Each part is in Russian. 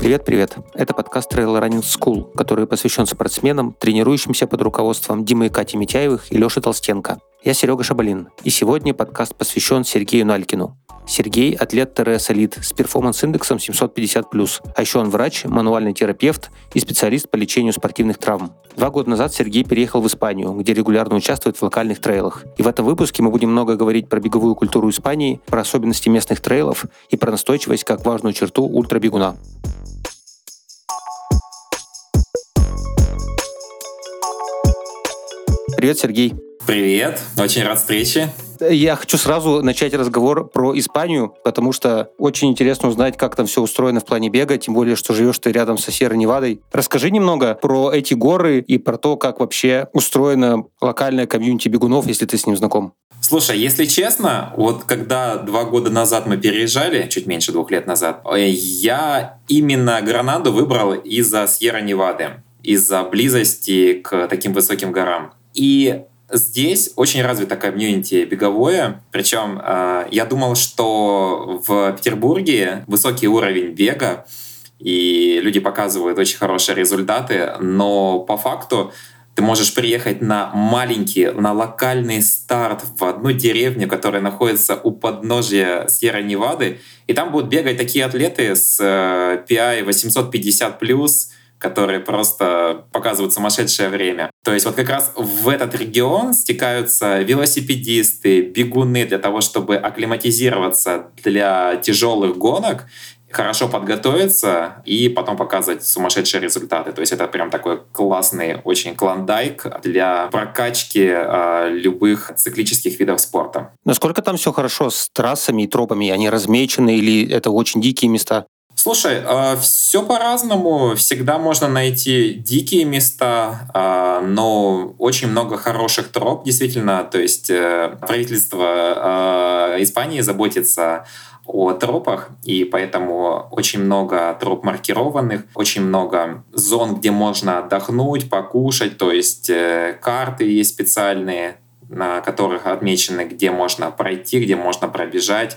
Привет-привет! Это подкаст Trail Running School, который посвящен спортсменам, тренирующимся под руководством Димы и Кати Митяевых и Леши Толстенко. Я Серега Шабалин, и сегодня подкаст посвящен Сергею Налькину. Сергей – атлет ТРС Элит с перформанс-индексом 750+, а еще он врач, мануальный терапевт и специалист по лечению спортивных травм. Два года назад Сергей переехал в Испанию, где регулярно участвует в локальных трейлах. И в этом выпуске мы будем много говорить про беговую культуру Испании, про особенности местных трейлов и про настойчивость как важную черту ультрабегуна. Привет, Сергей. Привет, очень рад встрече. Я хочу сразу начать разговор про Испанию, потому что очень интересно узнать, как там все устроено в плане бега, тем более, что живешь ты рядом со Серой Невадой. Расскажи немного про эти горы и про то, как вообще устроена локальная комьюнити бегунов, если ты с ним знаком. Слушай, если честно, вот когда два года назад мы переезжали, чуть меньше двух лет назад, э, я именно Гранаду выбрал из-за Сьерра-Невады, из-за близости к таким высоким горам. И здесь очень развито комьюнити беговое. Причем э, я думал, что в Петербурге высокий уровень бега, и люди показывают очень хорошие результаты, но по факту ты можешь приехать на маленький, на локальный старт в одну деревню, которая находится у подножия Сьерра-Невады, и там будут бегать такие атлеты с э, PI 850+, которые просто показывают сумасшедшее время. То есть вот как раз в этот регион стекаются велосипедисты, бегуны для того, чтобы акклиматизироваться для тяжелых гонок, хорошо подготовиться и потом показывать сумасшедшие результаты. То есть это прям такой классный очень клондайк для прокачки э, любых циклических видов спорта. Насколько там все хорошо с трассами и тропами? Они размечены или это очень дикие места? Слушай, а, все по-разному. Всегда можно найти дикие места, а, но очень много хороших троп, действительно. То есть э, правительство а, Испании заботится о тропах, и поэтому очень много троп маркированных, очень много зон, где можно отдохнуть, покушать, то есть э, карты есть специальные, на которых отмечены, где можно пройти, где можно пробежать.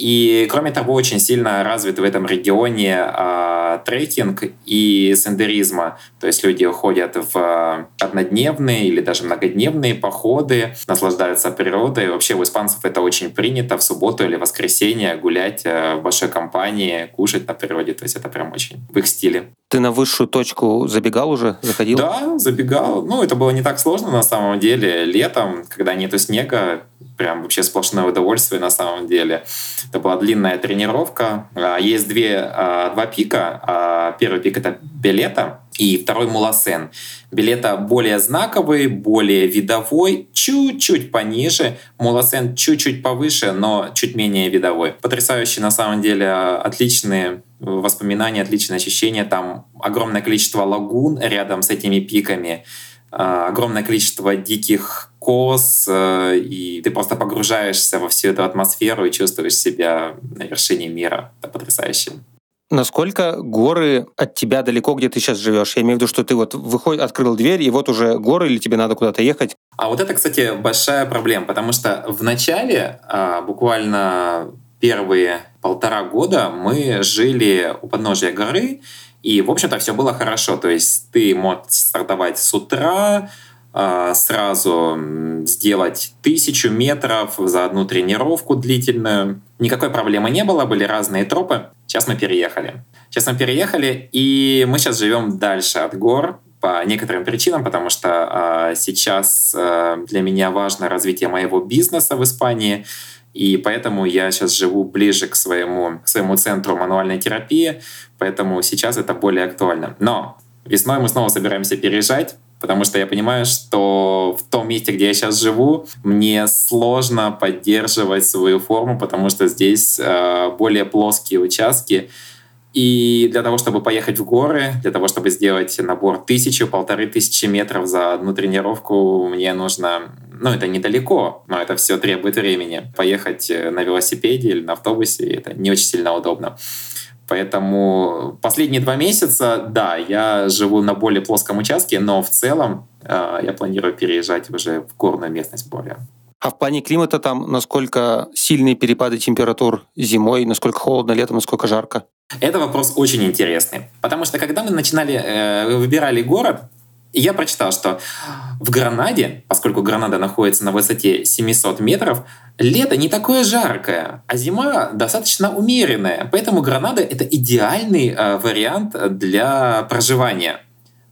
И, кроме того, очень сильно развит в этом регионе э, трекинг и сендеризма. То есть люди уходят в однодневные или даже многодневные походы, наслаждаются природой. Вообще у испанцев это очень принято в субботу или воскресенье гулять э, в большой компании, кушать на природе. То есть это прям очень в их стиле. Ты на высшую точку забегал уже? Заходил? Да, забегал. Ну, это было не так сложно на самом деле. Летом, когда нету снега, прям вообще сплошное удовольствие на самом деле. Это была длинная тренировка. А, есть две, а, два пика. А, первый пик — это Белета, и второй Муласен. Билета более знаковый, более видовой, чуть-чуть пониже. Муласен чуть-чуть повыше, но чуть менее видовой. Потрясающий на самом деле, отличные воспоминания, отличные ощущения. Там огромное количество лагун рядом с этими пиками. А, огромное количество диких коз, э, и ты просто погружаешься во всю эту атмосферу и чувствуешь себя на вершине мира. Это потрясающе. Насколько горы от тебя далеко, где ты сейчас живешь? Я имею в виду, что ты вот выходишь, открыл дверь, и вот уже горы, или тебе надо куда-то ехать? А вот это, кстати, большая проблема, потому что в начале, а, буквально первые полтора года, мы жили у подножия горы, и, в общем-то, все было хорошо. То есть ты мог стартовать с утра, а, сразу сделать тысячу метров за одну тренировку длительную. Никакой проблемы не было, были разные тропы. Сейчас мы переехали. Сейчас мы переехали, и мы сейчас живем дальше от гор по некоторым причинам, потому что э, сейчас э, для меня важно развитие моего бизнеса в Испании. И поэтому я сейчас живу ближе к своему, к своему центру мануальной терапии, поэтому сейчас это более актуально. Но весной мы снова собираемся переезжать, потому что я понимаю, что в том месте, где я сейчас живу, мне сложно поддерживать свою форму, потому что здесь э, более плоские участки, и для того, чтобы поехать в горы, для того, чтобы сделать набор тысячу, полторы тысячи метров за одну тренировку, мне нужно, ну, это недалеко, но это все требует времени. Поехать э, на велосипеде или на автобусе, это не очень сильно удобно. Поэтому последние два месяца, да, я живу на более плоском участке, но в целом э, я планирую переезжать уже в горную местность более. А в плане климата там насколько сильные перепады температур зимой, насколько холодно летом, насколько жарко? Это вопрос очень интересный. Потому что когда мы начинали, э, выбирали город, я прочитал, что в Гранаде, поскольку Гранада находится на высоте 700 метров, лето не такое жаркое, а зима достаточно умеренная. Поэтому Гранада — это идеальный э, вариант для проживания.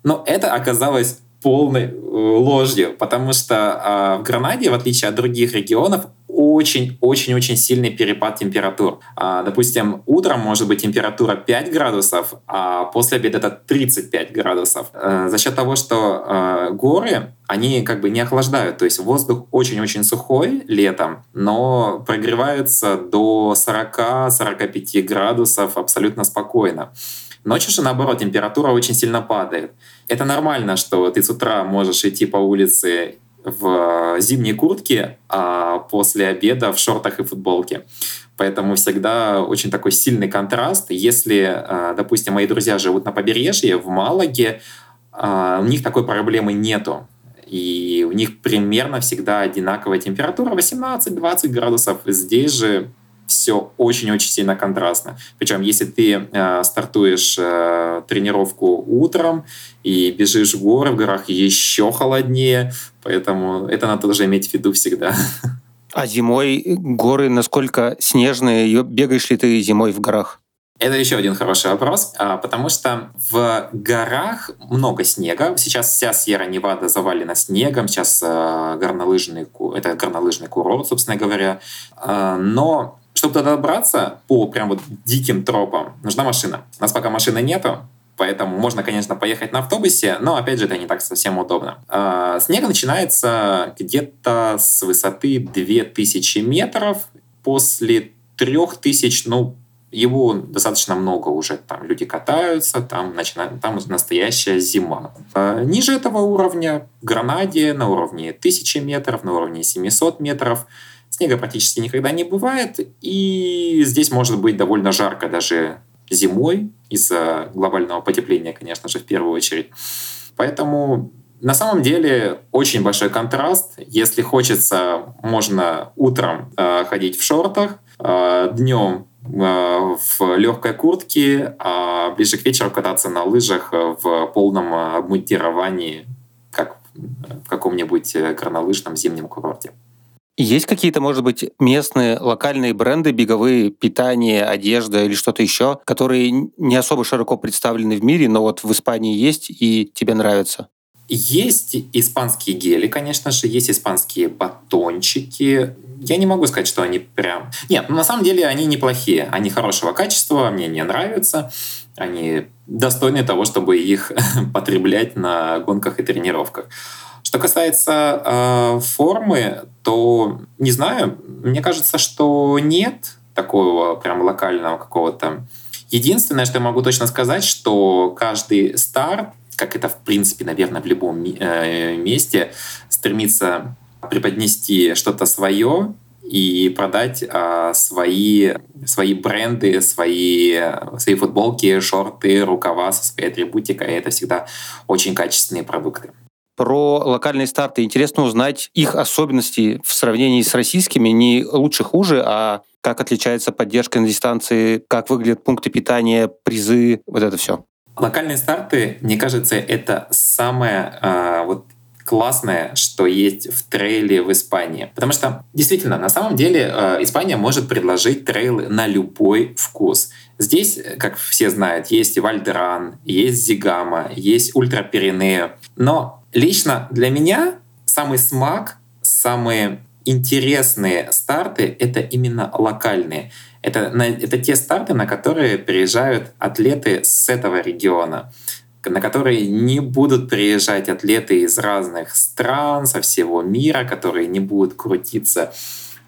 Но это оказалось полной э, ложью, потому что э, в Гранаде, в отличие от других регионов, очень-очень-очень сильный перепад температур. А, допустим, утром может быть температура 5 градусов, а после обеда это 35 градусов. А, за счет того, что а, горы, они как бы не охлаждают, то есть воздух очень-очень сухой летом, но прогревается до 40-45 градусов абсолютно спокойно. Ночью же, наоборот, температура очень сильно падает. Это нормально, что ты с утра можешь идти по улице в зимней куртке, а после обеда в шортах и футболке. Поэтому всегда очень такой сильный контраст. Если, а, допустим, мои друзья живут на побережье, в Малаге, а, у них такой проблемы нету. И у них примерно всегда одинаковая температура 18-20 градусов. Здесь же все очень-очень сильно контрастно. Причем, если ты э, стартуешь э, тренировку утром и бежишь в горы, в горах еще холоднее, поэтому это надо тоже иметь в виду всегда. А зимой горы насколько снежные? Бегаешь ли ты зимой в горах? Это еще один хороший вопрос, а, потому что в горах много снега. Сейчас вся Сьерра Невада завалена снегом, сейчас э, горнолыжный, это горнолыжный курорт, собственно говоря. Но чтобы туда добраться по прям вот диким тропам, нужна машина. У нас пока машины нету, поэтому можно, конечно, поехать на автобусе, но, опять же, это не так совсем удобно. А, снег начинается где-то с высоты 2000 метров, после 3000, ну, его достаточно много уже. Там люди катаются, там, начинает, там настоящая зима. А ниже этого уровня, в Гранаде, на уровне 1000 метров, на уровне 700 метров – Снега практически никогда не бывает, и здесь может быть довольно жарко даже зимой из-за глобального потепления, конечно же, в первую очередь. Поэтому на самом деле очень большой контраст. Если хочется, можно утром э, ходить в шортах, э, днем э, в легкой куртке, а ближе к вечеру кататься на лыжах в полном обмундировании, как в каком-нибудь горнолыжном зимнем курорте. Есть какие-то, может быть, местные локальные бренды беговые, питание, одежда или что-то еще, которые не особо широко представлены в мире, но вот в Испании есть и тебе нравятся? Есть испанские гели, конечно же, есть испанские батончики. Я не могу сказать, что они прям... Нет, ну, на самом деле они неплохие. Они хорошего качества, мне не нравятся. Они достойны того, чтобы их потреблять на гонках и тренировках. Что касается э, формы, то не знаю, мне кажется, что нет такого прям локального какого-то. Единственное, что я могу точно сказать, что каждый старт, как это в принципе, наверное, в любом э, месте, стремится преподнести что-то свое и продать э, свои, свои бренды, свои, свои футболки, шорты, рукава со своей атрибутикой. Это всегда очень качественные продукты. Про локальные старты интересно узнать их особенности в сравнении с российскими, не лучше хуже, а как отличается поддержка на дистанции, как выглядят пункты питания, призы, вот это все. Локальные старты, мне кажется, это самое э, вот классное, что есть в трейле в Испании. Потому что, действительно, на самом деле э, Испания может предложить трейлы на любой вкус. Здесь, как все знают, есть Вальдеран, есть Зигама, есть Ультра Пиренео. Но Лично для меня самый смак, самые интересные старты — это именно локальные. Это, это те старты, на которые приезжают атлеты с этого региона на которые не будут приезжать атлеты из разных стран, со всего мира, которые не будут крутиться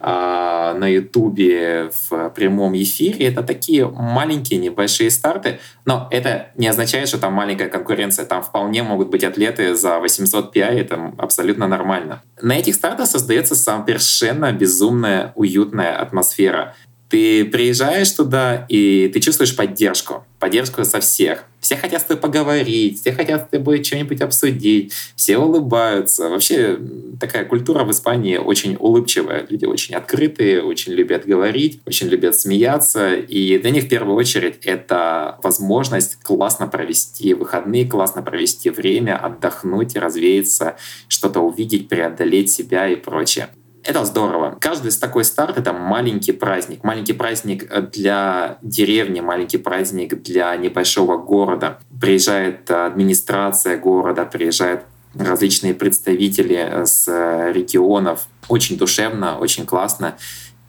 на Ютубе в прямом эфире. Это такие маленькие небольшие старты, но это не означает, что там маленькая конкуренция. Там вполне могут быть атлеты за 800 PI, это абсолютно нормально. На этих стартах создается совершенно безумная, уютная атмосфера. Ты приезжаешь туда, и ты чувствуешь поддержку. Поддержку со всех. Все хотят с тобой поговорить, все хотят с тобой что-нибудь обсудить, все улыбаются. Вообще такая культура в Испании очень улыбчивая. Люди очень открытые, очень любят говорить, очень любят смеяться. И для них в первую очередь это возможность классно провести выходные, классно провести время, отдохнуть, развеяться, что-то увидеть, преодолеть себя и прочее. Это здорово. Каждый такой старт — это маленький праздник. Маленький праздник для деревни, маленький праздник для небольшого города. Приезжает администрация города, приезжают различные представители с регионов. Очень душевно, очень классно.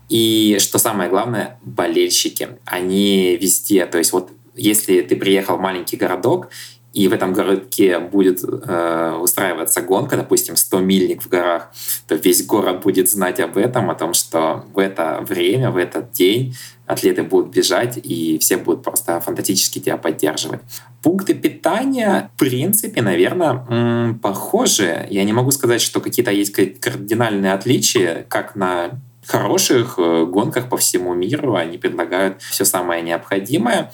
И что самое главное, болельщики. Они везде. То есть вот если ты приехал в маленький городок, и в этом городке будет э, устраиваться гонка, допустим, 100 мильник в горах, то весь город будет знать об этом, о том, что в это время, в этот день атлеты будут бежать, и все будут просто фантастически тебя поддерживать. Пункты питания, в принципе, наверное, похожи. Я не могу сказать, что какие-то есть кардинальные отличия, как на хороших э, гонках по всему миру. Они предлагают все самое необходимое.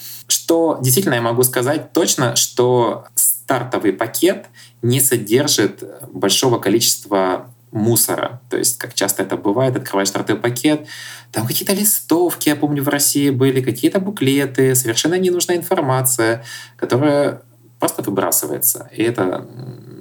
Что действительно я могу сказать точно, что стартовый пакет не содержит большого количества мусора. То есть, как часто это бывает, открываешь стартовый пакет, там какие-то листовки, я помню, в России были, какие-то буклеты, совершенно ненужная информация, которая просто выбрасывается. И это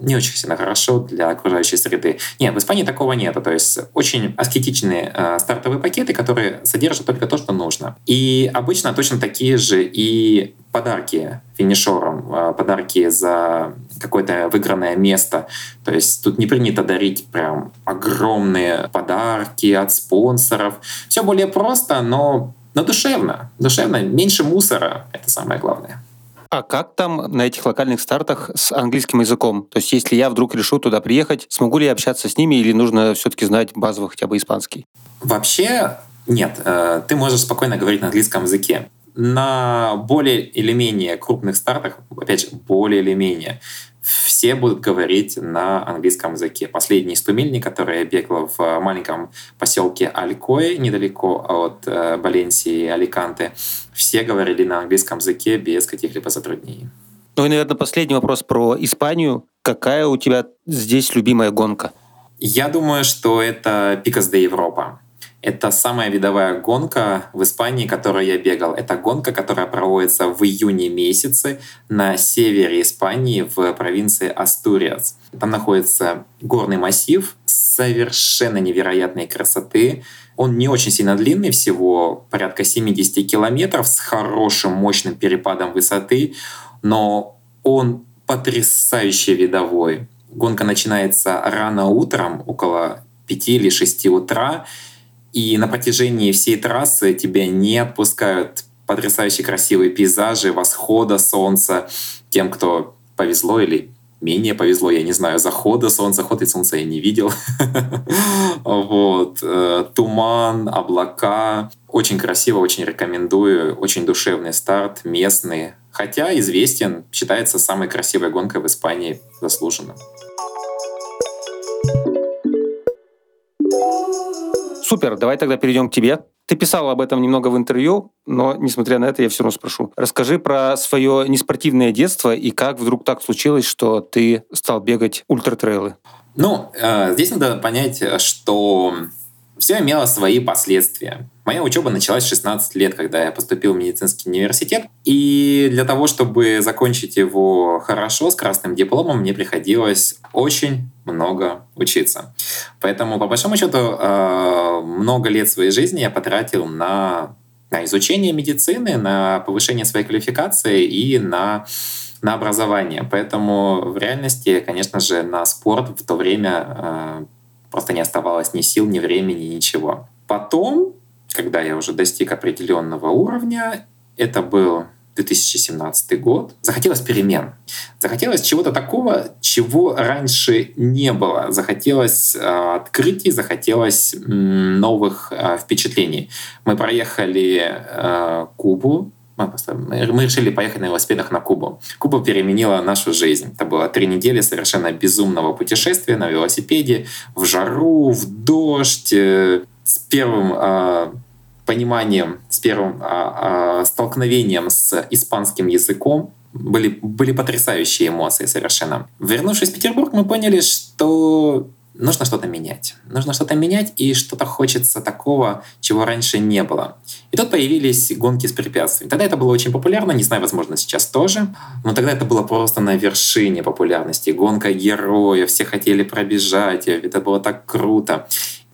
не очень сильно хорошо для окружающей среды. Нет, в Испании такого нет. То есть очень аскетичные э, стартовые пакеты, которые содержат только то, что нужно. И обычно точно такие же и подарки финишерам, э, подарки за какое-то выигранное место. То есть тут не принято дарить прям огромные подарки от спонсоров. Все более просто, но, но душевно. Душевно, меньше мусора. Это самое главное. А как там на этих локальных стартах с английским языком? То есть если я вдруг решу туда приехать, смогу ли я общаться с ними или нужно все-таки знать базово хотя бы испанский? Вообще нет. Э, ты можешь спокойно говорить на английском языке. На более или менее крупных стартах, опять же, более или менее, все будут говорить на английском языке. Последний 100 мильник, который я бегал в маленьком поселке Алькое, недалеко от э, Валенсии и Аликанте, все говорили на английском языке без каких-либо затруднений. Ну и, наверное, последний вопрос про Испанию. Какая у тебя здесь любимая гонка? Я думаю, что это Пикас де Европа. Это самая видовая гонка в Испании, которую я бегал. Это гонка, которая проводится в июне месяце на севере Испании в провинции Астуриас. Там находится горный массив совершенно невероятной красоты. Он не очень сильно длинный, всего порядка 70 километров с хорошим мощным перепадом высоты, но он потрясающе видовой. Гонка начинается рано утром, около 5 или 6 утра, и на протяжении всей трассы тебя не отпускают потрясающе красивые пейзажи, восхода солнца. Тем, кто повезло или менее повезло, я не знаю, захода солнца, захода солнца я не видел. Вот. Э, туман, облака. Очень красиво, очень рекомендую. Очень душевный старт, местный. Хотя известен, считается самой красивой гонкой в Испании заслуженно. Супер, давай тогда перейдем к тебе. Ты писал об этом немного в интервью, но, несмотря на это, я все равно спрошу. Расскажи про свое неспортивное детство и как вдруг так случилось, что ты стал бегать ультратрейлы. Ну, э, здесь надо понять, что все имело свои последствия. Моя учеба началась в 16 лет, когда я поступил в медицинский университет. И для того, чтобы закончить его хорошо, с красным дипломом, мне приходилось очень много учиться. Поэтому, по большому счету, э, много лет своей жизни я потратил на, на изучение медицины, на повышение своей квалификации и на на образование. Поэтому в реальности, конечно же, на спорт в то время э, просто не оставалось ни сил, ни времени, ничего. Потом когда я уже достиг определенного уровня, это был 2017 год, захотелось перемен. Захотелось чего-то такого, чего раньше не было. Захотелось э, открытий, захотелось э, новых э, впечатлений. Мы проехали э, Кубу, мы, просто, мы решили поехать на велосипедах на Кубу. Куба переменила нашу жизнь. Это было три недели совершенно безумного путешествия на велосипеде, в жару, в дождь, э, с первым э, пониманием, с первым а, а, столкновением с испанским языком. Были, были потрясающие эмоции совершенно. Вернувшись в Петербург, мы поняли, что нужно что-то менять. Нужно что-то менять, и что-то хочется такого, чего раньше не было. И тут появились гонки с препятствиями. Тогда это было очень популярно, не знаю, возможно, сейчас тоже, но тогда это было просто на вершине популярности. Гонка героев, все хотели пробежать, это было так круто.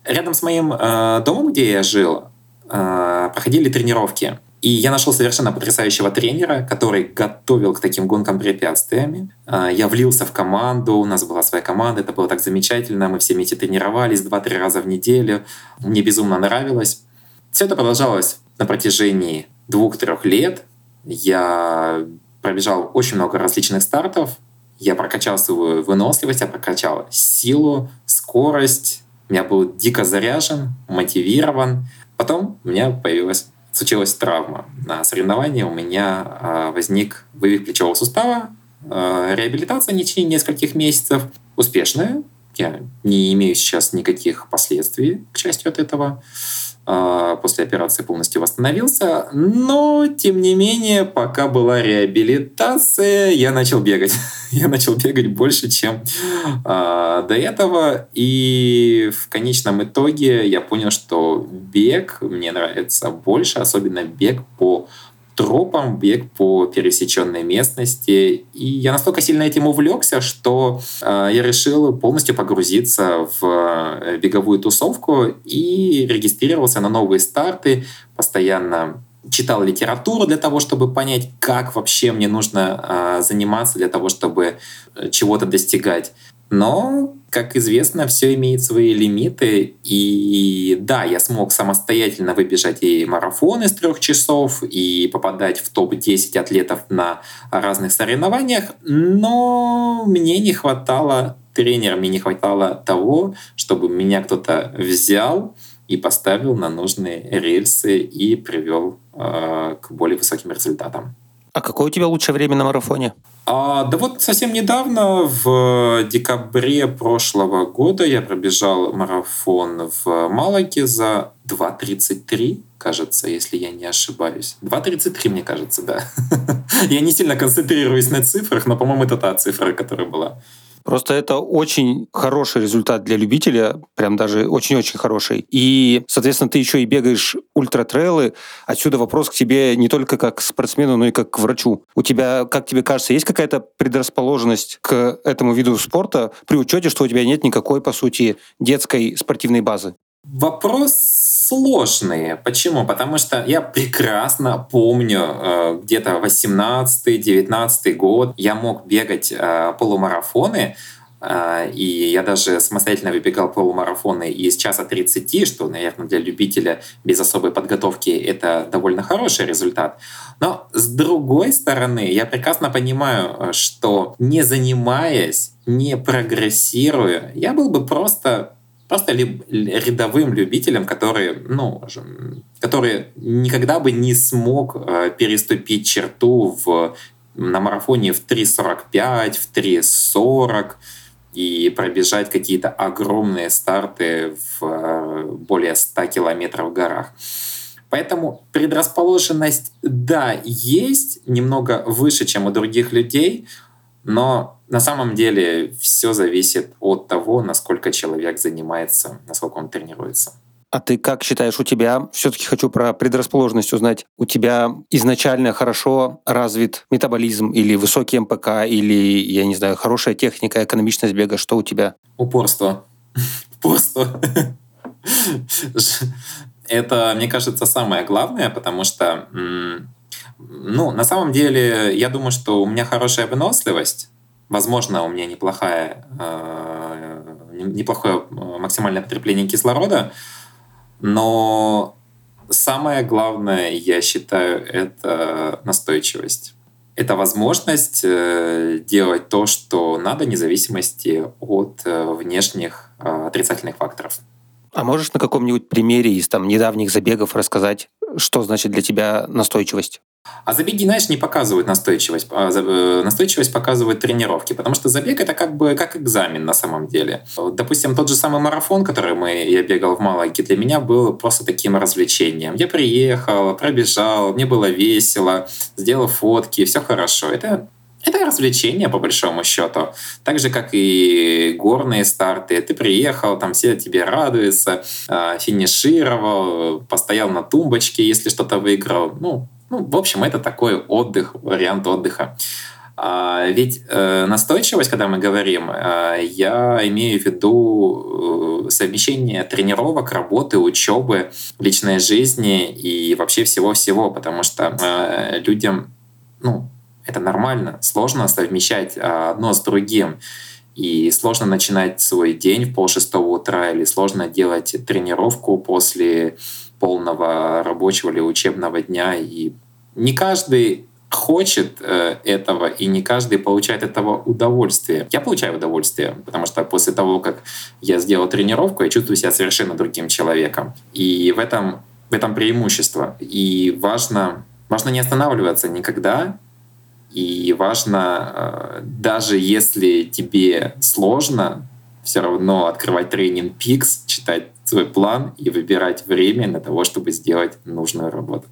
Рядом с моим э, домом, где я жил, э, проходили тренировки. И я нашел совершенно потрясающего тренера, который готовил к таким гонкам препятствиями. А, я влился в команду, у нас была своя команда, это было так замечательно, мы все вместе тренировались два-три раза в неделю, мне безумно нравилось. Все это продолжалось на протяжении двух-трех лет. Я пробежал очень много различных стартов, я прокачал свою выносливость, я прокачал силу, скорость, я был дико заряжен, мотивирован. Потом у меня появилась случилась травма. На соревновании у меня а, возник вывих плечевого сустава, а, реабилитация в течение нескольких месяцев успешная. Я не имею сейчас никаких последствий, к счастью, от этого. А, после операции полностью восстановился. Но, тем не менее, пока была реабилитация, я начал бегать. я начал бегать больше, чем э, до этого. И в конечном итоге я понял, что бег мне нравится больше, особенно бег по тропам, бег по пересеченной местности. И я настолько сильно этим увлекся, что э, я решил полностью погрузиться в э, беговую тусовку и регистрировался на новые старты, постоянно читал литературу для того, чтобы понять, как вообще мне нужно э, заниматься для того, чтобы э, чего-то достигать. Но, как известно, все имеет свои лимиты. И да, я смог самостоятельно выбежать и марафон из трех часов, и попадать в топ-10 атлетов на разных соревнованиях, но мне не хватало тренера, мне не хватало того, чтобы меня кто-то взял и поставил на нужные рельсы и привел э, к более высоким результатам. А какое у тебя лучшее время на марафоне? А, да вот совсем недавно, в декабре прошлого года, я пробежал марафон в Малаге за 2.33, кажется, если я не ошибаюсь. 2.33, мне кажется, да. я не сильно концентрируюсь на цифрах, но, по-моему, это та цифра, которая была. Просто это очень хороший результат для любителя, прям даже очень-очень хороший. И, соответственно, ты еще и бегаешь ультратрейлы. Отсюда вопрос к тебе не только как спортсмену, но и как к врачу. У тебя, как тебе кажется, есть какая-то предрасположенность к этому виду спорта при учете, что у тебя нет никакой, по сути, детской спортивной базы? Вопрос сложный. Почему? Потому что я прекрасно помню э, где-то 18-19 год я мог бегать э, полумарафоны, э, и я даже самостоятельно выбегал полумарафоны из часа 30, что, наверное, для любителя без особой подготовки это довольно хороший результат. Но с другой стороны, я прекрасно понимаю, что не занимаясь, не прогрессируя, я был бы просто просто рядовым любителям, которые, ну, которые никогда бы не смог э, переступить черту в, на марафоне в 3.45, в 3.40 и пробежать какие-то огромные старты в э, более 100 километров в горах. Поэтому предрасположенность, да, есть немного выше, чем у других людей, но на самом деле все зависит от того, насколько человек занимается, насколько он тренируется. А ты как считаешь, у тебя, все-таки хочу про предрасположенность узнать, у тебя изначально хорошо развит метаболизм или высокий МПК, или, я не знаю, хорошая техника, экономичность бега, что у тебя? Упорство. Упорство. Это, мне кажется, самое главное, потому что, ну, на самом деле, я думаю, что у меня хорошая выносливость, Возможно, у меня неплохая, э, неплохое э, максимальное потребление кислорода, но самое главное, я считаю, это настойчивость. Это возможность э, делать то, что надо, вне зависимости от внешних отрицательных факторов. А можешь на каком-нибудь примере из там недавних забегов рассказать, что значит для тебя настойчивость? А забеги, знаешь, не показывают настойчивость. А э, настойчивость показывают тренировки, потому что забег это как бы как экзамен на самом деле. Допустим, тот же самый марафон, который мы, я бегал в Малаге, для меня был просто таким развлечением. Я приехал, пробежал, мне было весело, сделал фотки, все хорошо. Это это развлечение, по большому счету. Так же, как и горные старты. Ты приехал, там все тебе радуются, а, финишировал, постоял на тумбочке, если что-то выиграл. Ну, ну, в общем, это такой отдых, вариант отдыха. А, ведь э, настойчивость, когда мы говорим, э, я имею в виду э, совмещение тренировок, работы, учебы, личной жизни и вообще всего-всего, потому что э, людям, ну, это нормально, сложно совмещать э, одно с другим. И сложно начинать свой день в полшестого утра или сложно делать тренировку после полного рабочего или учебного дня. И не каждый хочет э, этого, и не каждый получает этого удовольствие. Я получаю удовольствие, потому что после того, как я сделал тренировку, я чувствую себя совершенно другим человеком. И в этом, в этом преимущество. И важно, важно не останавливаться никогда, и важно, э, даже если тебе сложно, все равно открывать тренинг Pix, читать свой план и выбирать время для того, чтобы сделать нужную работу.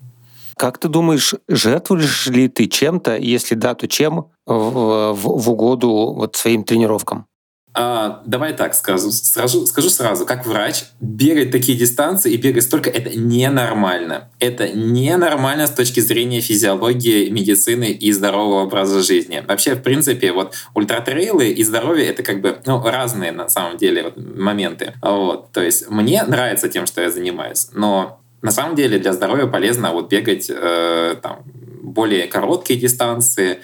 Как ты думаешь, жертвуешь ли ты чем-то, если да, то чем в, в, в угоду вот своим тренировкам? А, давай так скажу, скажу, скажу сразу, как врач, бегать такие дистанции и бегать столько — это ненормально. Это ненормально с точки зрения физиологии, медицины и здорового образа жизни. Вообще, в принципе, вот ультратрейлы и здоровье — это как бы ну, разные на самом деле вот, моменты. Вот. То есть мне нравится тем, что я занимаюсь, но на самом деле для здоровья полезно вот бегать э, там, более короткие дистанции,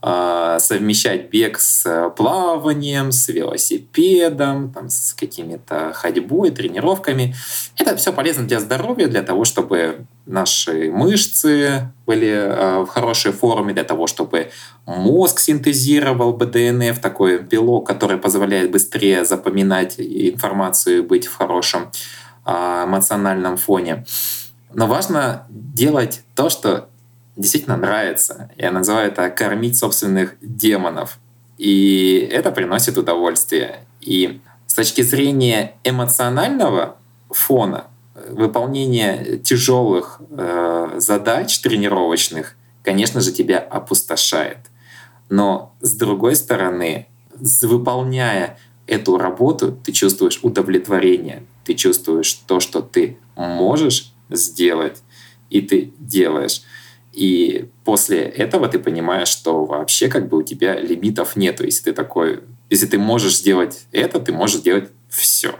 совмещать бег с плаванием, с велосипедом, там, с какими-то ходьбой, тренировками. Это все полезно для здоровья, для того, чтобы наши мышцы были э, в хорошей форме, для того, чтобы мозг синтезировал БДНФ, такой белок, который позволяет быстрее запоминать информацию быть в хорошем а, эмоциональном фоне. Но важно делать то, что действительно нравится. Я называю это кормить собственных демонов. И это приносит удовольствие. И с точки зрения эмоционального фона, выполнение тяжелых э, задач тренировочных, конечно же, тебя опустошает. Но с другой стороны, выполняя эту работу, ты чувствуешь удовлетворение, ты чувствуешь то, что ты можешь сделать, и ты делаешь. И после этого ты понимаешь, что вообще как бы у тебя лимитов нету. Если ты такой, если ты можешь сделать это, ты можешь делать все.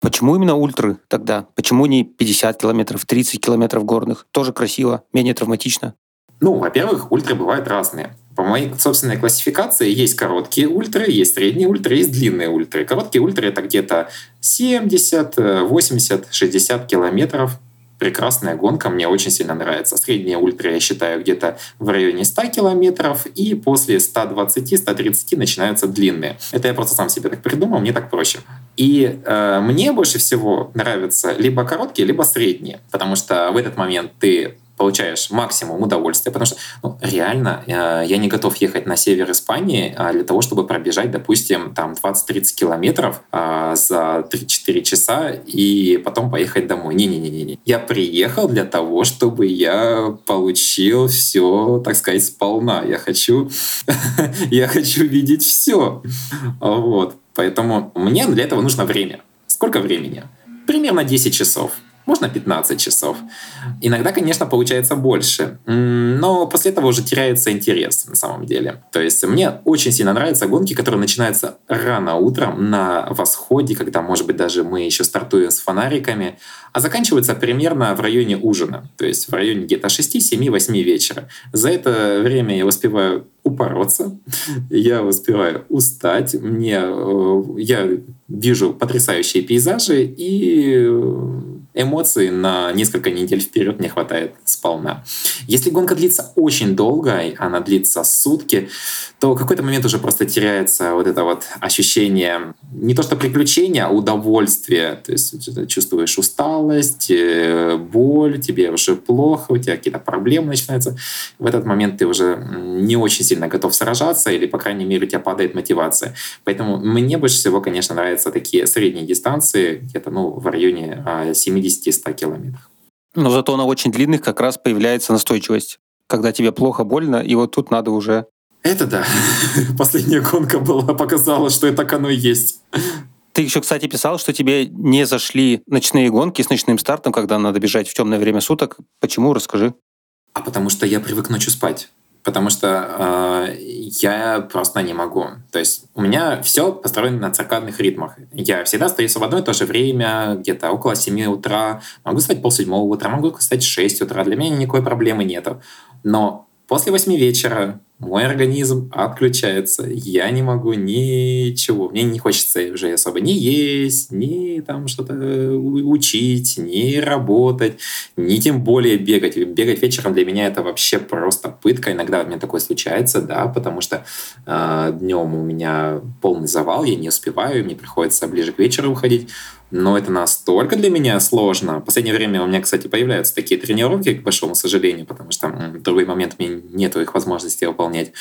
Почему именно ультры тогда? Почему не 50 километров, 30 километров горных? Тоже красиво, менее травматично. Ну, во-первых, ультры бывают разные. По моей собственной классификации есть короткие ультры, есть средние ультры, есть длинные ультры. Короткие ультры — это где-то 70, 80, 60 километров. Прекрасная гонка, мне очень сильно нравится. Средние ультры я считаю где-то в районе 100 километров, и после 120-130 начинаются длинные. Это я просто сам себе так придумал, мне так проще. И э, мне больше всего нравятся либо короткие, либо средние, потому что в этот момент ты получаешь максимум удовольствия, потому что ну, реально э, я не готов ехать на север Испании э, для того, чтобы пробежать, допустим, там 20-30 километров э, за 3-4 часа и потом поехать домой. Не-не-не-не. Я приехал для того, чтобы я получил все, так сказать, сполна. Я хочу, я хочу видеть все. Вот. Поэтому мне для этого нужно время. Сколько времени? Примерно 10 часов можно 15 часов. Иногда, конечно, получается больше, но после этого уже теряется интерес на самом деле. То есть мне очень сильно нравятся гонки, которые начинаются рано утром на восходе, когда, может быть, даже мы еще стартуем с фонариками, а заканчиваются примерно в районе ужина, то есть в районе где-то 6, 7, 8 вечера. За это время я успеваю упороться, я успеваю устать, мне, э, я вижу потрясающие пейзажи и эмоций на несколько недель вперед мне хватает сполна. Если гонка длится очень долго, она длится сутки, то в какой-то момент уже просто теряется вот это вот ощущение не то что приключения, а удовольствия. То есть чувствуешь усталость, э, боль, тебе уже плохо, у тебя какие-то проблемы начинаются. В этот момент ты уже не очень сильно готов сражаться, или, по крайней мере, у тебя падает мотивация. Поэтому мне больше всего, конечно, нравятся такие средние дистанции, где-то ну, в районе 70 50-100 километров. Но зато на очень длинных как раз появляется настойчивость, когда тебе плохо, больно, и вот тут надо уже... Это да. Последняя гонка была, показала, что это так оно и есть. Ты еще, кстати, писал, что тебе не зашли ночные гонки с ночным стартом, когда надо бежать в темное время суток. Почему? Расскажи. А потому что я привык ночью спать потому что э, я просто не могу. То есть у меня все построено на циркадных ритмах. Я всегда остаюсь в одно и то же время, где-то около 7 утра. Могу встать полседьмого утра, могу встать в 6 утра. Для меня никакой проблемы нету. Но после 8 вечера мой организм отключается. Я не могу ничего. Мне не хочется уже особо ни есть, ни там что-то учить, ни работать, ни тем более бегать. Бегать вечером для меня это вообще просто пытка. Иногда у меня такое случается, да, потому что э, днем у меня полный завал, я не успеваю, мне приходится ближе к вечеру выходить. Но это настолько для меня сложно. В последнее время у меня, кстати, появляются такие тренировки, к большому сожалению, потому что в другой момент у меня нет их возможности выполнять.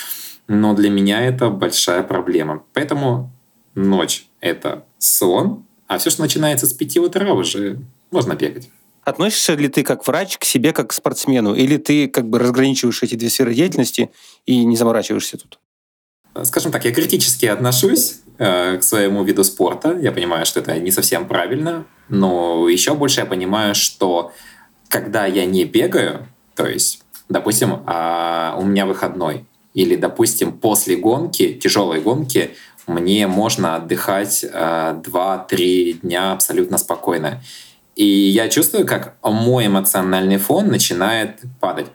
Но для меня это большая проблема. Поэтому ночь — это сон, а все, что начинается с 5 утра, уже можно бегать. Относишься ли ты как врач к себе как к спортсмену, или ты как бы разграничиваешь эти две сферы деятельности и не заморачиваешься тут? Скажем так, я критически отношусь Э, к своему виду спорта. Я понимаю, что это не совсем правильно, но еще больше я понимаю, что когда я не бегаю, то есть, допустим, а, у меня выходной, или, допустим, после гонки, тяжелой гонки, мне можно отдыхать 2-3 э, дня абсолютно спокойно. И я чувствую, как мой эмоциональный фон начинает падать.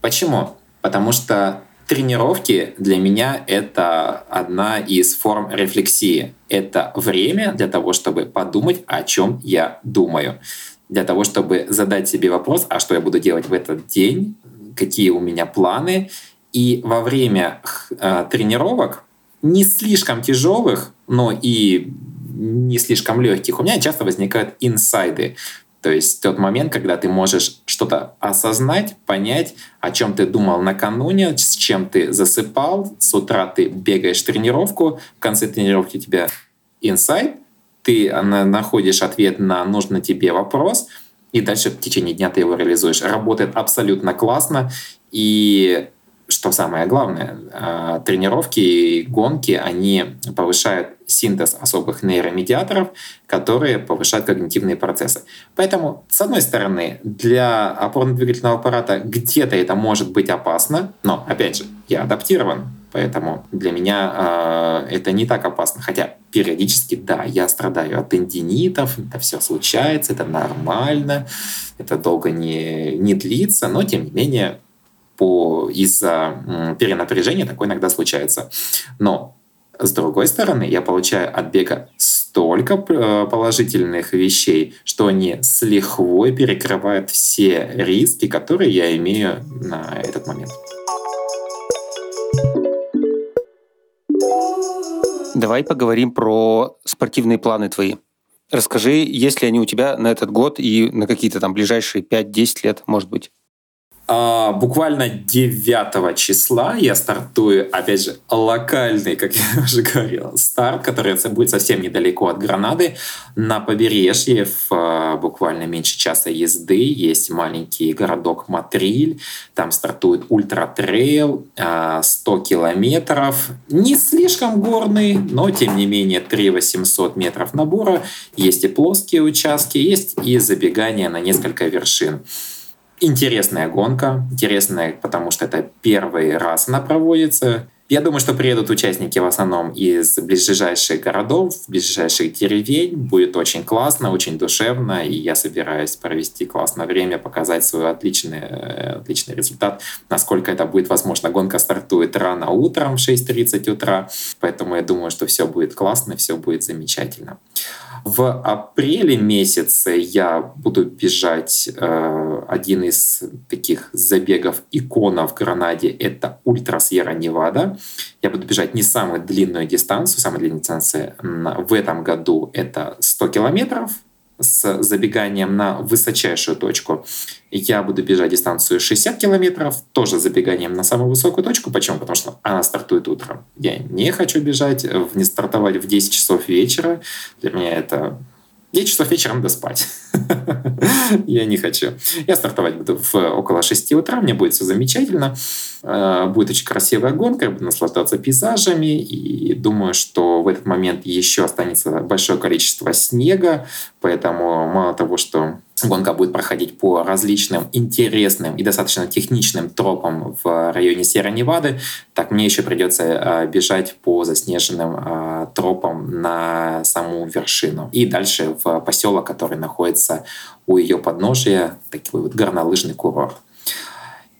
Почему? Потому что Тренировки для меня это одна из форм рефлексии. Это время для того, чтобы подумать, о чем я думаю. Для того, чтобы задать себе вопрос, а что я буду делать в этот день, какие у меня планы. И во время э, тренировок, не слишком тяжелых, но и не слишком легких, у меня часто возникают инсайды. То есть тот момент, когда ты можешь что-то осознать, понять, о чем ты думал накануне, с чем ты засыпал, с утра ты бегаешь тренировку, в конце тренировки у тебя инсайт, ты находишь ответ на нужный тебе вопрос, и дальше в течение дня ты его реализуешь. Работает абсолютно классно, и что самое главное, а, тренировки и гонки, они повышают синтез особых нейромедиаторов, которые повышают когнитивные процессы. Поэтому, с одной стороны, для опорно-двигательного аппарата где-то это может быть опасно, но, опять же, я адаптирован, поэтому для меня э, это не так опасно. Хотя периодически, да, я страдаю от тендинитов, это все случается, это нормально, это долго не, не длится, но, тем не менее, из-за перенапряжения такое иногда случается. Но с другой стороны, я получаю от бега столько э, положительных вещей, что они с лихвой перекрывают все риски, которые я имею на этот момент. Давай поговорим про спортивные планы твои. Расскажи, есть ли они у тебя на этот год и на какие-то там ближайшие 5-10 лет, может быть? А, буквально 9 числа я стартую, опять же, локальный, как я уже говорил, старт, который будет совсем недалеко от Гранады, на побережье, в а, буквально меньше часа езды, есть маленький городок Матриль, там стартует ультра-трейл, 100 а, километров, не слишком горный, но тем не менее 3 800 метров набора, есть и плоские участки, есть и забегания на несколько вершин. Интересная гонка, интересная, потому что это первый раз она проводится. Я думаю, что приедут участники в основном из ближайших городов, ближайших деревень. Будет очень классно, очень душевно, и я собираюсь провести классное время, показать свой отличный, отличный результат. Насколько это будет возможно. Гонка стартует рано утром в 6.30 утра, поэтому я думаю, что все будет классно, все будет замечательно. В апреле месяце я буду бежать э, один из таких забегов икона в Гранаде. Это Ультра Сьерра Невада. Я буду бежать не самую длинную дистанцию. Самая длинная дистанция в этом году это 100 километров с забеганием на высочайшую точку. Я буду бежать дистанцию 60 километров, тоже с забеганием на самую высокую точку. Почему? Потому что она стартует утром. Я не хочу бежать, не стартовать в 10 часов вечера. Для меня это 9 часов вечера надо спать. Я не хочу. Я стартовать буду в около 6 утра, мне будет все замечательно. Э, будет очень красивая гонка, я буду наслаждаться пейзажами. И думаю, что в этот момент еще останется большое количество снега. Поэтому мало того, что Гонка будет проходить по различным интересным и достаточно техничным тропам в районе Сьерра-Невады. Так мне еще придется э, бежать по заснеженным э, тропам на саму вершину. И дальше в поселок, который находится у ее подножия, такой вот горнолыжный курорт.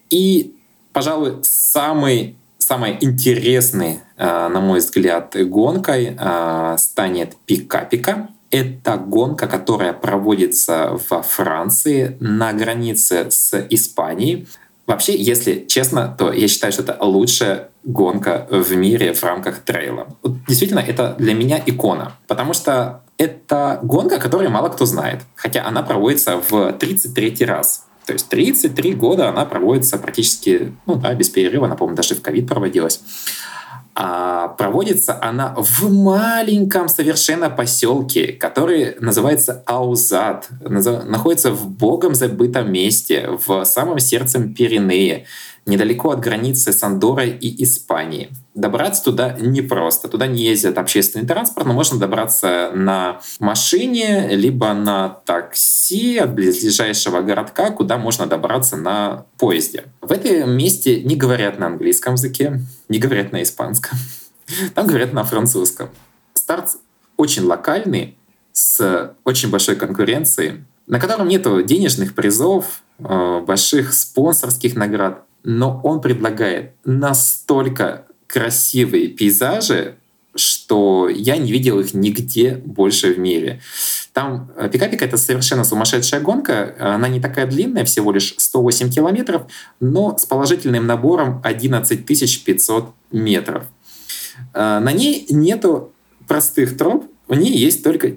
И, пожалуй, самый самой интересной, э, на мой взгляд, гонкой станет Пика-Пика. Это гонка, которая проводится во Франции на границе с Испанией. Вообще, если честно, то я считаю, что это лучшая гонка в мире в рамках трейла. Действительно, это для меня икона, потому что это гонка, которую мало кто знает, хотя она проводится в 33 раз. То есть 33 года она проводится практически, ну да, без перерыва, она, по-моему, даже в ковид проводилась а проводится она в маленьком совершенно поселке, который называется Аузат, находится в богом забытом месте, в самом сердце Пиренеи недалеко от границы с Андорой и Испанией. Добраться туда непросто. Туда не ездят общественный транспорт, но можно добраться на машине, либо на такси от ближайшего городка, куда можно добраться на поезде. В этом месте не говорят на английском языке, не говорят на испанском. Там говорят на французском. Старт очень локальный, с очень большой конкуренцией, на котором нет денежных призов, э, больших спонсорских наград но он предлагает настолько красивые пейзажи, что я не видел их нигде больше в мире. Там э, Пикапика — это совершенно сумасшедшая гонка. Она не такая длинная, всего лишь 108 километров, но с положительным набором 11 500 метров. Э, на ней нету простых троп, у ней есть только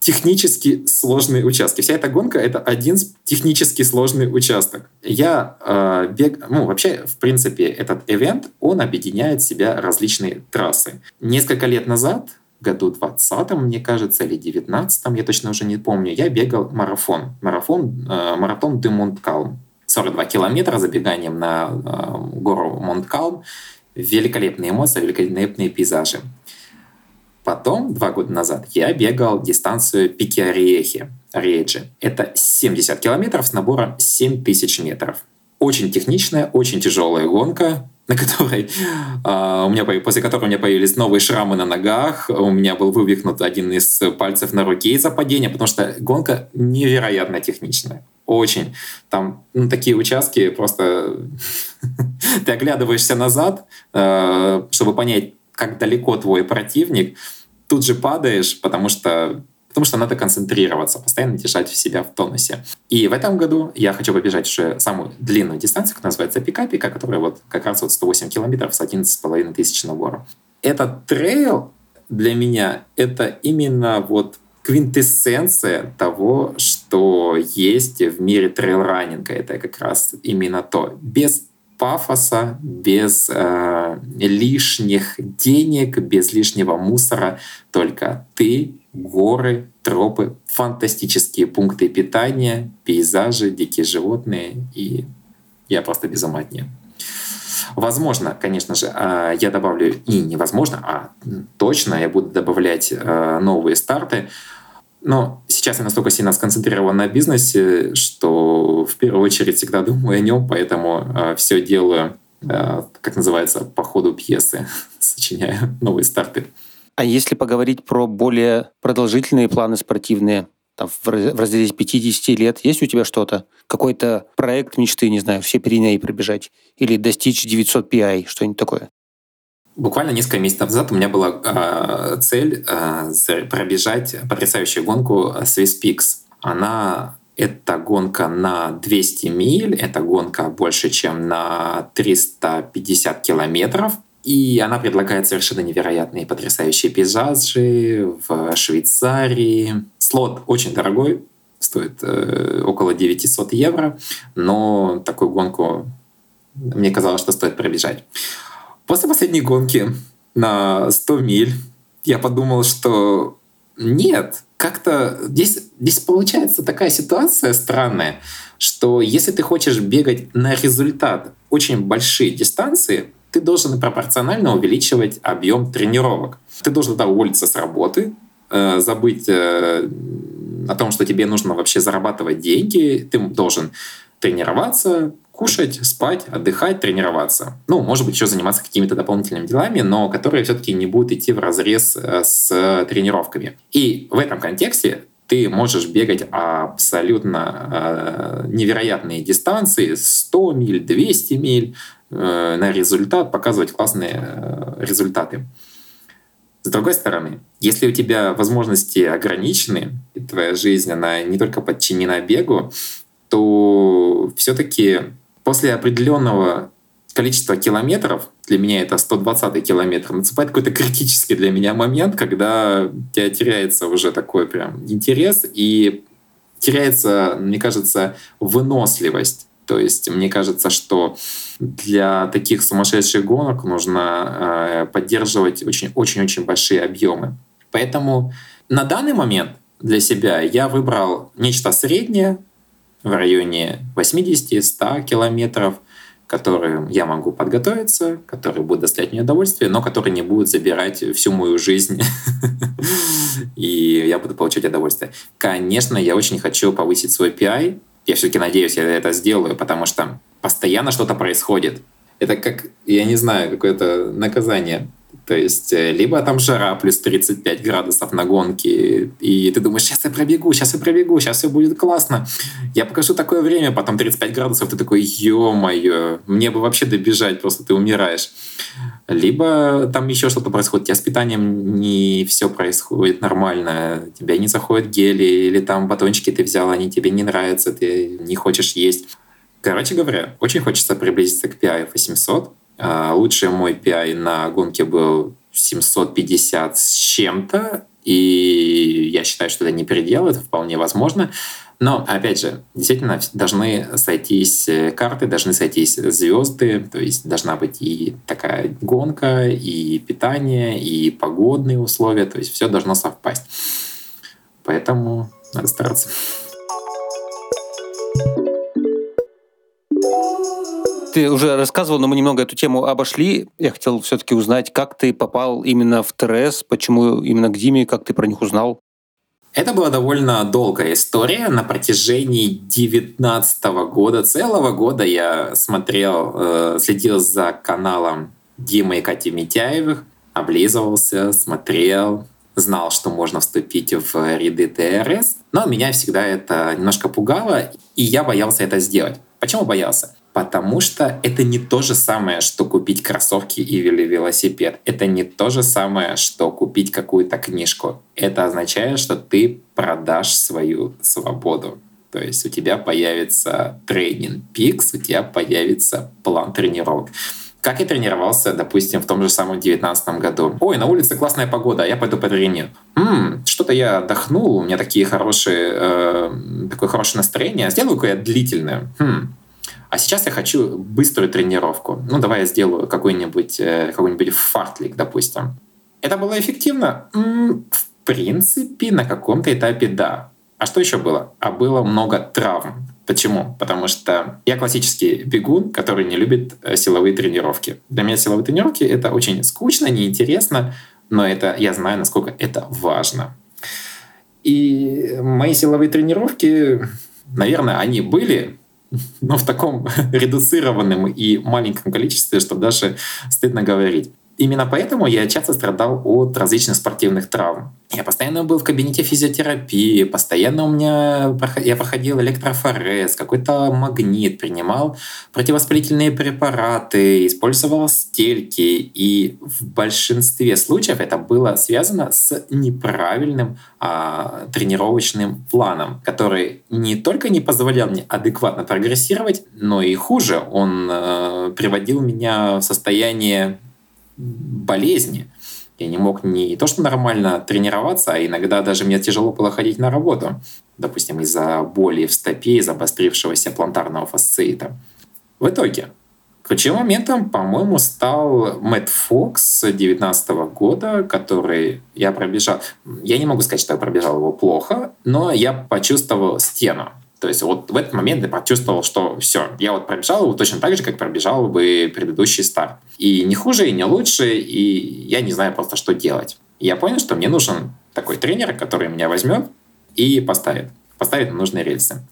технически сложные участки. Вся эта гонка — это один технически сложный участок. Я э, бег... Ну, вообще, в принципе, этот ивент, он объединяет в себя различные трассы. Несколько лет назад, году 20 мне кажется, или 19 я точно уже не помню, я бегал марафон. Марафон, э, марафон де Монткалм. 42 километра забеганием на э, гору Монткалм. Великолепные эмоции, великолепные пейзажи. Потом, два года назад, я бегал дистанцию Пики-Ориехи, Риеджи. Это 70 километров с набором 7000 метров. Очень техничная, очень тяжелая гонка, на которой э, у меня после которой у меня появились новые шрамы на ногах, у меня был вывихнут один из пальцев на руке из-за падения, потому что гонка невероятно техничная. Очень. Там ну, такие участки, просто ты оглядываешься назад, э, чтобы понять, как далеко твой противник, тут же падаешь, потому что потому что надо концентрироваться, постоянно держать себя в тонусе. И в этом году я хочу побежать уже самую длинную дистанцию, которая называется Пика-Пика, которая вот как раз вот 108 километров с 11,5 тысяч наборов. Этот трейл для меня — это именно вот квинтэссенция того, что есть в мире трейл-раннинга. Это как раз именно то. Без пафоса, без э, лишних денег, без лишнего мусора. Только ты, горы, тропы, фантастические пункты питания, пейзажи, дикие животные. И я просто без ума от нее. Возможно, конечно же, э, я добавлю и невозможно, а точно я буду добавлять э, новые старты. Но сейчас я настолько сильно сконцентрирован на бизнесе, что в первую очередь всегда думаю о нем, поэтому э, все делаю, э, как называется, по ходу пьесы, сочиняю новые старты. А если поговорить про более продолжительные планы спортивные, там, в разрезе 50 лет, есть у тебя что-то? Какой-то проект мечты, не знаю, все Пиренеи пробежать? Или достичь 900 PI, что-нибудь такое? Буквально несколько месяцев назад у меня была э, цель э, пробежать потрясающую гонку Swiss Peaks. Она это гонка на 200 миль, это гонка больше, чем на 350 километров. И она предлагает совершенно невероятные потрясающие пейзажи в Швейцарии. Слот очень дорогой, стоит э, около 900 евро, но такую гонку мне казалось, что стоит пробежать. После последней гонки на 100 миль я подумал, что нет, как-то здесь, здесь получается такая ситуация странная, что если ты хочешь бегать на результат очень большие дистанции, ты должен пропорционально увеличивать объем тренировок. Ты должен уволиться с работы, э, забыть э, о том, что тебе нужно вообще зарабатывать деньги, ты должен тренироваться, кушать, спать, отдыхать, тренироваться. Ну, может быть, еще заниматься какими-то дополнительными делами, но которые все-таки не будут идти в разрез э, с тренировками. И в этом контексте ты можешь бегать абсолютно э, невероятные дистанции, 100 миль, 200 миль, э, на результат, показывать классные результаты. С другой стороны, если у тебя возможности ограничены, и твоя жизнь, она не только подчинена бегу, то все-таки после определенного количества километров, для меня это 120 километр, наступает какой-то критический для меня момент, когда у тебя теряется уже такой прям интерес и теряется, мне кажется, выносливость. То есть мне кажется, что для таких сумасшедших гонок нужно э, поддерживать очень-очень-очень большие объемы. Поэтому на данный момент для себя я выбрал нечто среднее, в районе 80-100 километров, которые я могу подготовиться, которые будут доставлять мне удовольствие, но которые не будут забирать всю мою жизнь, и я буду получать удовольствие. Конечно, я очень хочу повысить свой PI, я все-таки надеюсь, я это сделаю, потому что постоянно что-то происходит. Это как, я не знаю, какое-то наказание. То есть э, либо там жара плюс 35 градусов на гонке, и ты думаешь, сейчас я пробегу, сейчас я пробегу, сейчас все будет классно. Я покажу такое время, потом 35 градусов, ты такой, ё-моё, мне бы вообще добежать, просто ты умираешь. Либо там еще что-то происходит, у тебя с питанием не все происходит нормально, тебя не заходят гели, или там батончики ты взял, они тебе не нравятся, ты не хочешь есть. Короче говоря, очень хочется приблизиться к PI 800, а, лучший мой PI на гонке был 750 с чем-то, и я считаю, что это не передел, это вполне возможно. Но, опять же, действительно должны сойтись э, карты, должны сойтись звезды, то есть должна быть и такая гонка, и питание, и погодные условия, то есть все должно совпасть. Поэтому надо стараться. Ты уже рассказывал, но мы немного эту тему обошли. Я хотел все-таки узнать, как ты попал именно в ТРС, почему именно к Диме, как ты про них узнал? Это была довольно долгая история. На протяжении 19 года, целого года я смотрел, э, следил за каналом Димы и Кати Митяевых, облизывался, смотрел, знал, что можно вступить в ряды ТРС, но меня всегда это немножко пугало, и я боялся это сделать. Почему боялся? Потому что это не то же самое, что купить кроссовки или велосипед. Это не то же самое, что купить какую-то книжку. Это означает, что ты продашь свою свободу. То есть у тебя появится тренинг пикс, у тебя появится план тренировок. Как я тренировался, допустим, в том же самом 2019 году. Ой, на улице классная погода, а я пойду потренирую. М-м, что-то я отдохнул, у меня такие хорошие, э, такое хорошее настроение. Сделаю-ка я длительное. Хм, а сейчас я хочу быструю тренировку. Ну, давай я сделаю какой-нибудь э, какой-нибудь фартлик, допустим. Это было эффективно? В принципе, на каком-то этапе да. А что еще было? А было много травм. Почему? Потому что я классический бегун, который не любит э, силовые тренировки. Для меня силовые тренировки — это очень скучно, неинтересно, но это я знаю, насколько это важно. И мои силовые тренировки, наверное, они были но в таком редуцированном и маленьком количестве, что даже стыдно говорить. Именно поэтому я часто страдал от различных спортивных травм. Я постоянно был в кабинете физиотерапии, постоянно у меня я проходил электрофорез, какой-то магнит, принимал противовоспалительные препараты, использовал стельки. И в большинстве случаев это было связано с неправильным а, тренировочным планом, который не только не позволял мне адекватно прогрессировать, но и хуже, он э, приводил меня в состояние болезни. Я не мог не то что нормально тренироваться, а иногда даже мне тяжело было ходить на работу. Допустим, из-за боли в стопе, из-за обострившегося плантарного фасциита. В итоге, ключевым моментом, по-моему, стал Мэтт Фокс 2019 года, который я пробежал. Я не могу сказать, что я пробежал его плохо, но я почувствовал стену. То есть вот в этот момент я почувствовал, что все, я вот пробежал его точно так же, как пробежал бы предыдущий старт. И не хуже, и не лучше, и я не знаю просто, что делать. Я понял, что мне нужен такой тренер, который меня возьмет и поставит. Поставит на нужные рельсы.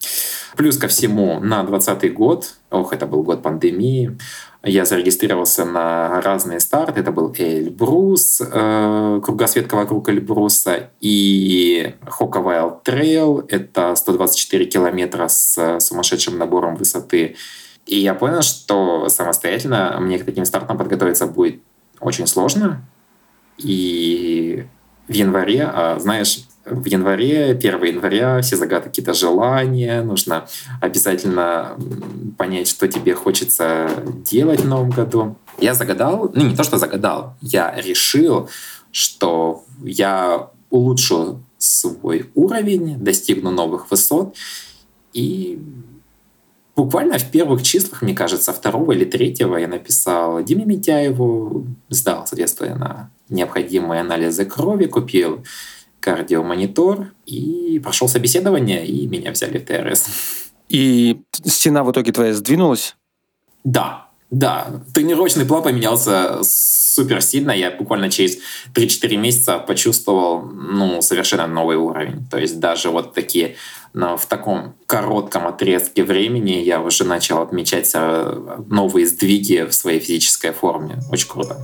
Плюс ко всему на 2020 год, ох, это был год пандемии, я зарегистрировался на разные старты. Это был Эльбрус, э, кругосветка вокруг Эльбруса, и Хока Wild Trail. Это 124 километра с сумасшедшим набором высоты. И я понял, что самостоятельно мне к таким стартам подготовиться будет очень сложно. И в январе, а, знаешь, в январе, 1 января, все загадывают какие-то желания, нужно обязательно понять, что тебе хочется делать в новом году. Я загадал, ну не то, что загадал, я решил, что я улучшу свой уровень, достигну новых высот, и буквально в первых числах, мне кажется, второго или третьего я написал Диме Митяеву, сдал, соответственно, необходимые анализы крови, купил кардиомонитор и прошел собеседование, и меня взяли в ТРС. И стена в итоге твоя сдвинулась? Да, да. Тренировочный план поменялся супер сильно. Я буквально через 3-4 месяца почувствовал ну, совершенно новый уровень. То есть даже вот такие но в таком коротком отрезке времени я уже начал отмечать э, новые сдвиги в своей физической форме. Очень круто.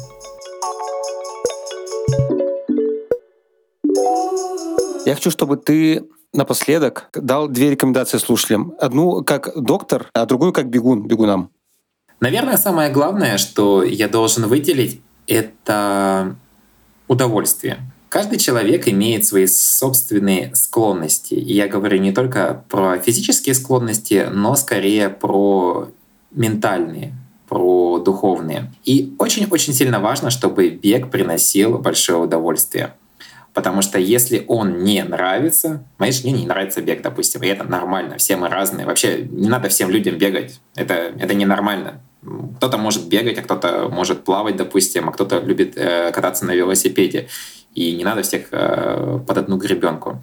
Я хочу, чтобы ты напоследок дал две рекомендации слушателям. Одну как доктор, а другую как бегун, бегунам. Наверное, самое главное, что я должен выделить, это удовольствие. Каждый человек имеет свои собственные склонности. И я говорю не только про физические склонности, но скорее про ментальные, про духовные. И очень-очень сильно важно, чтобы бег приносил большое удовольствие. Потому что если он не нравится, знаешь, мне не нравится бег, допустим, и это нормально, все мы разные. Вообще не надо всем людям бегать, это, это ненормально. Кто-то может бегать, а кто-то может плавать, допустим, а кто-то любит э, кататься на велосипеде. И не надо всех э, под одну гребенку.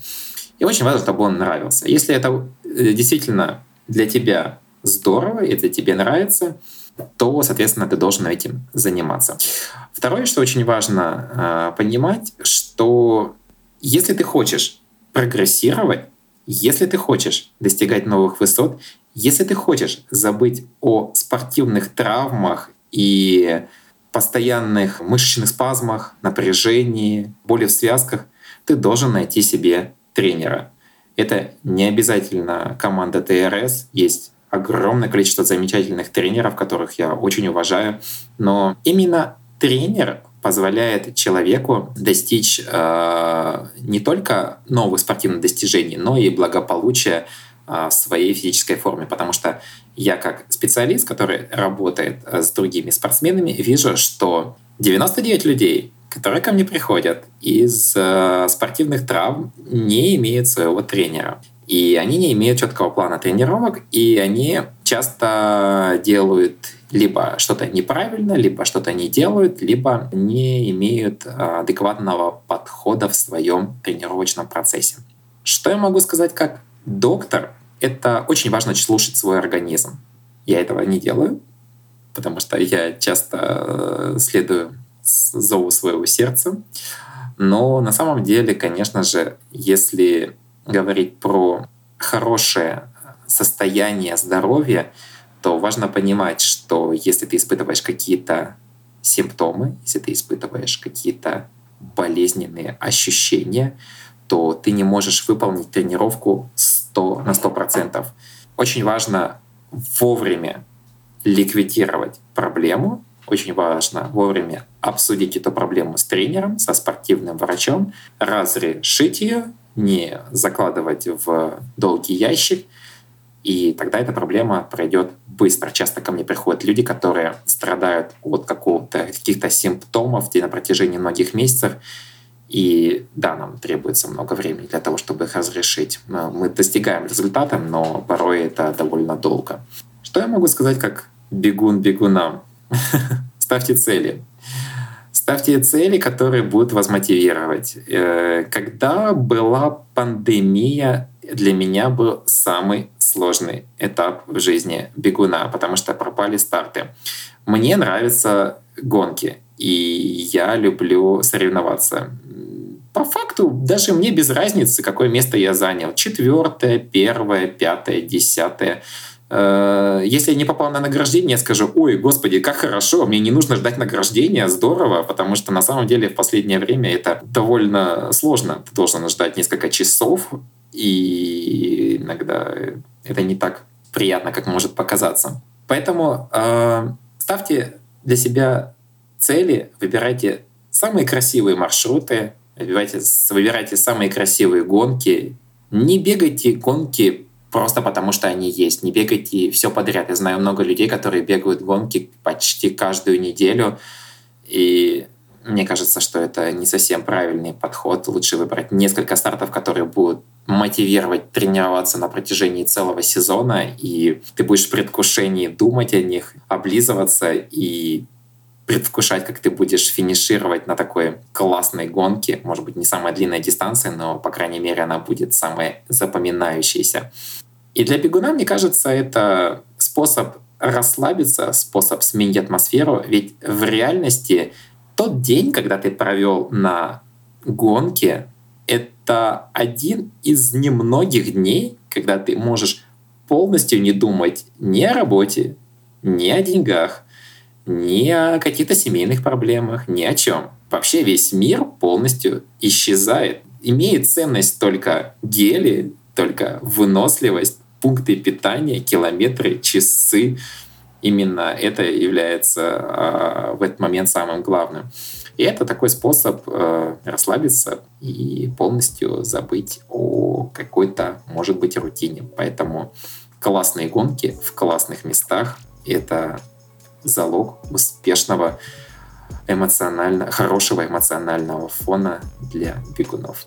И очень важно, чтобы он нравился. Если это э, действительно для тебя здорово, это тебе нравится, то, соответственно, ты должен этим заниматься. Второе, что очень важно э, понимать, что если ты хочешь прогрессировать, если ты хочешь достигать новых высот, если ты хочешь забыть о спортивных травмах и постоянных мышечных спазмах, напряжении, боли в связках, ты должен найти себе тренера. Это не обязательно команда ТРС, есть огромное количество замечательных тренеров, которых я очень уважаю, но именно тренер позволяет человеку достичь э, не только новых спортивных достижений, но и благополучия э, в своей физической форме. Потому что я как специалист, который работает э, с другими спортсменами, вижу, что 99 людей, которые ко мне приходят из э, спортивных травм, не имеют своего тренера. И они не имеют четкого плана тренировок, и они часто делают либо что-то неправильно, либо что-то не делают, либо не имеют а, адекватного подхода в своем тренировочном процессе. Что я могу сказать как доктор? Это очень важно слушать свой организм. Я этого не делаю, потому что я часто э, следую зову своего сердца. Но на самом деле, конечно же, если говорить про хорошее состояние здоровья, то важно понимать, что если ты испытываешь какие-то симптомы, если ты испытываешь какие-то болезненные ощущения, то ты не можешь выполнить тренировку 100 на 100%. Очень важно вовремя ликвидировать проблему, очень важно вовремя обсудить эту проблему с тренером, со спортивным врачом, разрешить ее, не закладывать в долгий ящик, и тогда эта проблема пройдет быстро. Часто ко мне приходят люди, которые страдают от какого-то каких-то симптомов на протяжении многих месяцев, и да, нам требуется много времени для того, чтобы их разрешить. Мы достигаем результата, но порой это довольно долго. Что я могу сказать как бегун бегунам? Ставьте цели. Ставьте цели, которые будут вас мотивировать. Э, когда была пандемия, для меня был самый сложный этап в жизни бегуна, потому что пропали старты. Мне нравятся гонки, и я люблю соревноваться. По факту даже мне без разницы, какое место я занял. Четвертое, первое, пятое, десятое. Э, если я не попал на награждение, я скажу, ой, господи, как хорошо, мне не нужно ждать награждения, здорово, потому что на самом деле в последнее время это довольно сложно. Ты должен ждать несколько часов, и иногда это не так приятно, как может показаться. Поэтому э, ставьте для себя цели, выбирайте самые красивые маршруты, выбирайте, выбирайте самые красивые гонки. Не бегайте гонки просто потому, что они есть. Не бегайте все подряд. Я знаю много людей, которые бегают гонки почти каждую неделю. И мне кажется, что это не совсем правильный подход. Лучше выбрать несколько стартов, которые будут мотивировать тренироваться на протяжении целого сезона, и ты будешь в предвкушении думать о них, облизываться и предвкушать, как ты будешь финишировать на такой классной гонке. Может быть, не самая длинная дистанция, но, по крайней мере, она будет самая запоминающаяся. И для бегуна, мне кажется, это способ расслабиться, способ сменить атмосферу. Ведь в реальности тот день, когда ты провел на гонке, это один из немногих дней, когда ты можешь полностью не думать ни о работе, ни о деньгах, ни о каких-то семейных проблемах, ни о чем. Вообще весь мир полностью исчезает. Имеет ценность только гели, только выносливость, пункты питания, километры, часы. Именно это является э, в этот момент самым главным. И это такой способ э, расслабиться и полностью забыть о какой-то, может быть, рутине. Поэтому классные гонки в классных местах — это залог успешного эмоционально, хорошего эмоционального фона для бегунов.